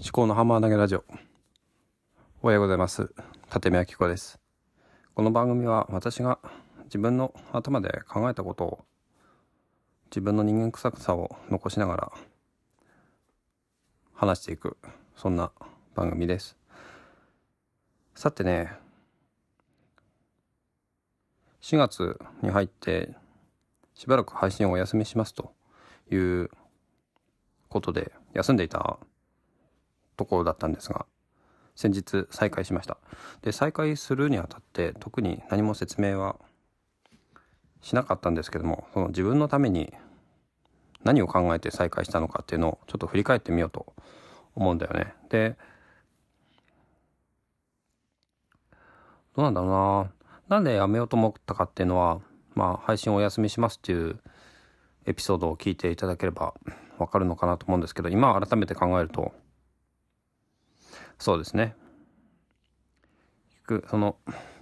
思考のハンマー投げラジオ。おはようございます。立見明子です。この番組は私が自分の頭で考えたことを自分の人間臭さを残しながら話していく、そんな番組です。さてね、4月に入ってしばらく配信をお休みしますということで休んでいたところだったんですが、先日再開しました。で、再開するにあたって特に何も説明はしなかったんですけども、その自分のために何を考えて再開したのかっていうのをちょっと振り返ってみようと思うんだよね。で、どうなんだろうななんでやめようと思ったかっていうのは、まあ配信お休みしますっていうエピソードを聞いていただければわかるのかなと思うんですけど、今改めて考えると、そうですね。その、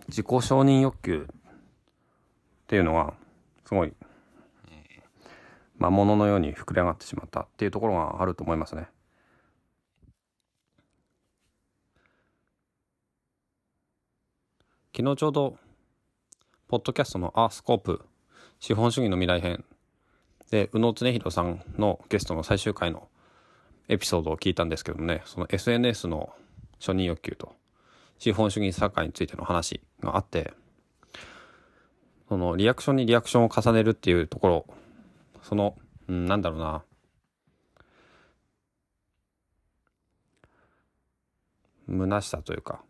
自己承認欲求っていうのは、すごい、魔物のように膨れ上がってしまったっていうところがあると思いますね。昨日ちょうど、ポッドキャストのアースコープ、資本主義の未来編で、宇野恒弘さんのゲストの最終回のエピソードを聞いたんですけどもね、その SNS の承認欲求と。資本主義社会についての話があって、そのリアクションにリアクションを重ねるっていうところ、その、うん、なんだろうな、虚しさというか、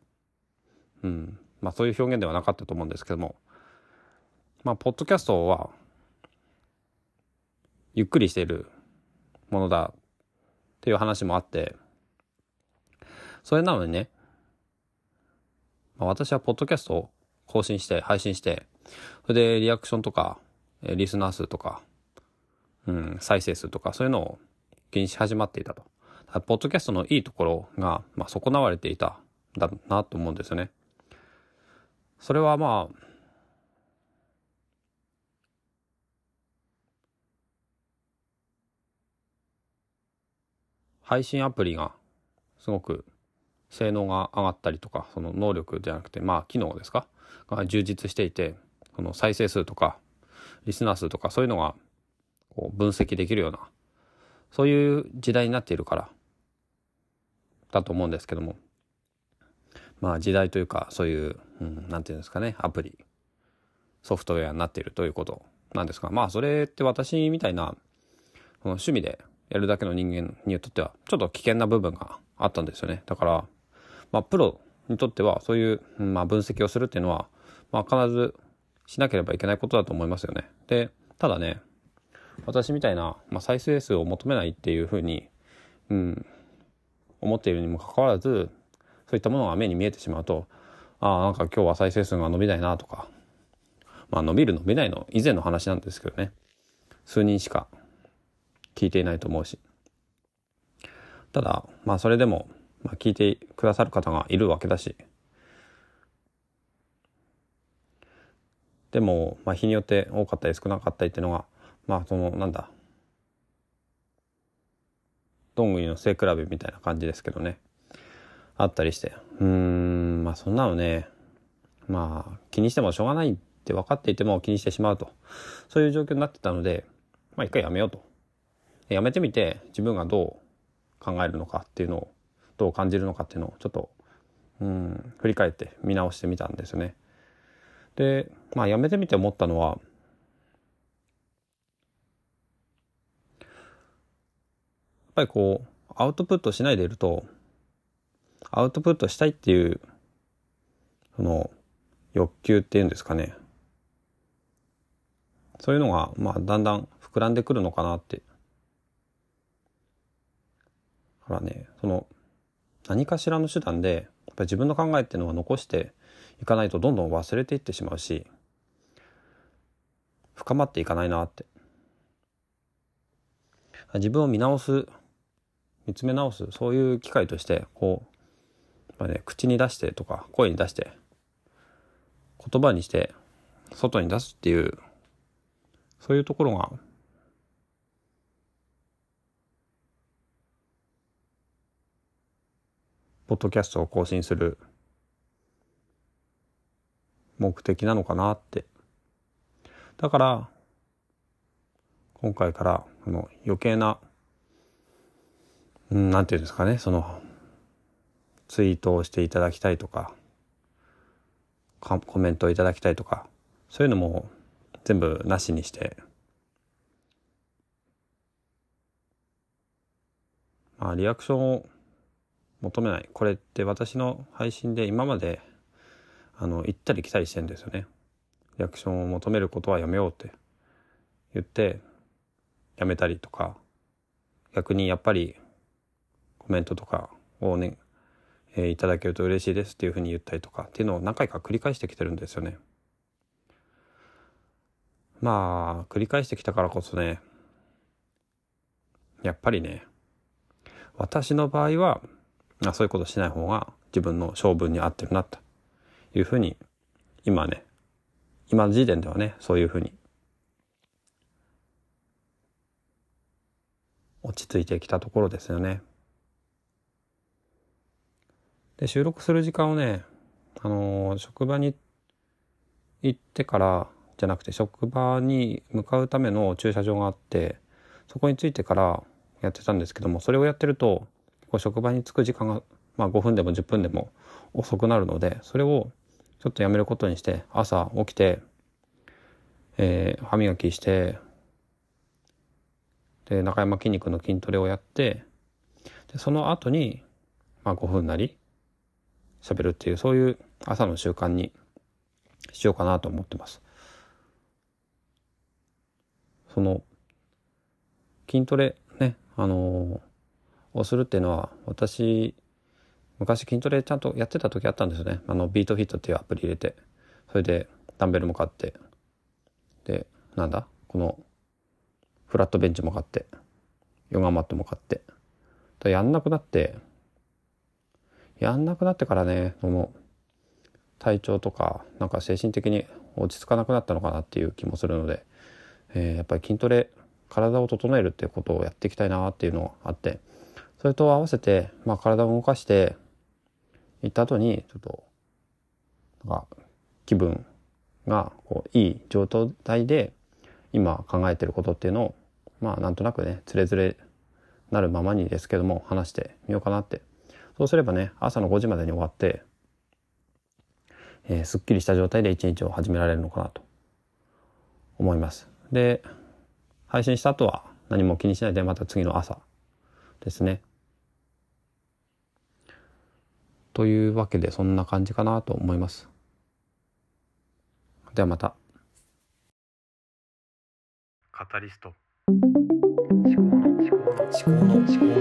うん、まあそういう表現ではなかったと思うんですけども、まあ、ポッドキャストは、ゆっくりしているものだっていう話もあって、それなのにね、まあ、私はポッドキャストを更新して、配信して、それでリアクションとか、リスナー数とか、うん、再生数とか、そういうのを気にし始まっていたと。ポッドキャストのいいところが、まあ、損なわれていた、だなと思うんですよね。それはまあ、配信アプリがすごく性能が上がったりとか、その能力じゃなくて、まあ機能ですか？が充実していて、その再生数とか、リスナー数とかそういうのがこう分析できるような、そういう時代になっているから、だと思うんですけども。まあ時代というか、そういう、うん、なんていうんですかね、アプリ、ソフトウェアになっているということなんですが、まあそれって私みたいな、の趣味でやるだけの人間にとっては、ちょっと危険な部分があったんですよね。だから、まあ、プロにとってはそういう、まあ、分析をするっていうのは、まあ、必ずしなければいけないことだと思いますよね。で、ただね、私みたいな、まあ、再生数を求めないっていうふうに、うん、思っているにもかかわらず、そういったものが目に見えてしまうと、ああ、なんか今日は再生数が伸びないなとか、まあ伸びる伸びないの以前の話なんですけどね、数人しか聞いていないと思うし。ただ、まあそれでも、まあ、聞いてくださる方がいるわけだし。でも、まあ日によって多かったり少なかったりっていうのが、まあその、なんだ、どんぐりの背比べみたいな感じですけどね。あったりして。うん、まあそんなのね、まあ気にしてもしょうがないって分かっていても気にしてしまうと。そういう状況になってたので、まあ一回やめようと。やめてみて自分がどう考えるのかっていうのをどう感じるのかっていうのをちょっと、うん、振り返って見直してみたんですよね。で、まあやめてみて思ったのは、やっぱりこう、アウトプットしないでいると、アウトプットしたいっていう、その、欲求っていうんですかね。そういうのが、まあ、だんだん膨らんでくるのかなってからね、その、何かしらの手段で、やっぱ自分の考えっていうのは残していかないとどんどん忘れていってしまうし、深まっていかないなって。自分を見直す、見つめ直す、そういう機会として、こう、やっぱね、口に出してとか、声に出して、言葉にして、外に出すっていう、そういうところがポッドキャストを更新する目的なのかなって。だから今回からこの余計なうんなんていうんですかね。そのツイートをしていただきたいとかかコメントをいただきたいとかそういうのも全部なしにしてまあリアクションを求めない。これって私の配信で今まであの行ったり来たりしてんですよね。リアクションを求めることはやめようって。言ってやめたりとか。逆にやっぱりコメントとかをね、えー、いただけると嬉しいですっていうふうに言ったりとか。っていうのを何回か繰り返してきてるんですよね。まあ繰り返してきたからこそね。やっぱりね私の場合はあそういうことしない方が自分の性分に合ってるなというふうに今ね今の時点ではねそういうふうに落ち着いてきたところですよね。で収録する時間をねあのー、職場に行ってからじゃなくて職場に向かうための駐車場があってそこに着いてからやってたんですけどもそれをやってるとこう職場に着く時間が、まあ、5分でも10分でも遅くなるのでそれをちょっとやめることにして朝起きて、えー、歯磨きしてで中山筋肉の筋トレをやってでその後に、まあ、5分なり喋るっていうそういう朝の習慣にしようかなと思ってます。その筋トレねあのをするっていうのは私昔筋トレちゃんとやってた時あったんですよね。あのビートフィットっていうアプリ入れて。それでダンベルも買って。でなんだ？このフラットベンチも買って。ヨガマットも買って。やんなくなってやんなくなってからねその体調とかなんか精神的に落ち着かなくなったのかなっていう気もするので、えー、やっぱり筋トレ体を整えるっていうことをやっていきたいなっていうのがあって。それと合わせて、まあ、体を動かして行った後にちょっとなんか気分がこういい状態で今考えてることっていうのをまあなんとなくねつれづれなるままにですけども話してみようかなってそうすればね朝の5時までに終わって、えー、すっきりした状態で一日を始められるのかなと思います。で配信した後は何も気にしないでまた次の朝ですね。というわけでそんな感じかなと思います。ではまた。カタリスト思考の思考の思考の思考の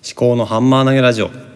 思考のハンマー投げラジオ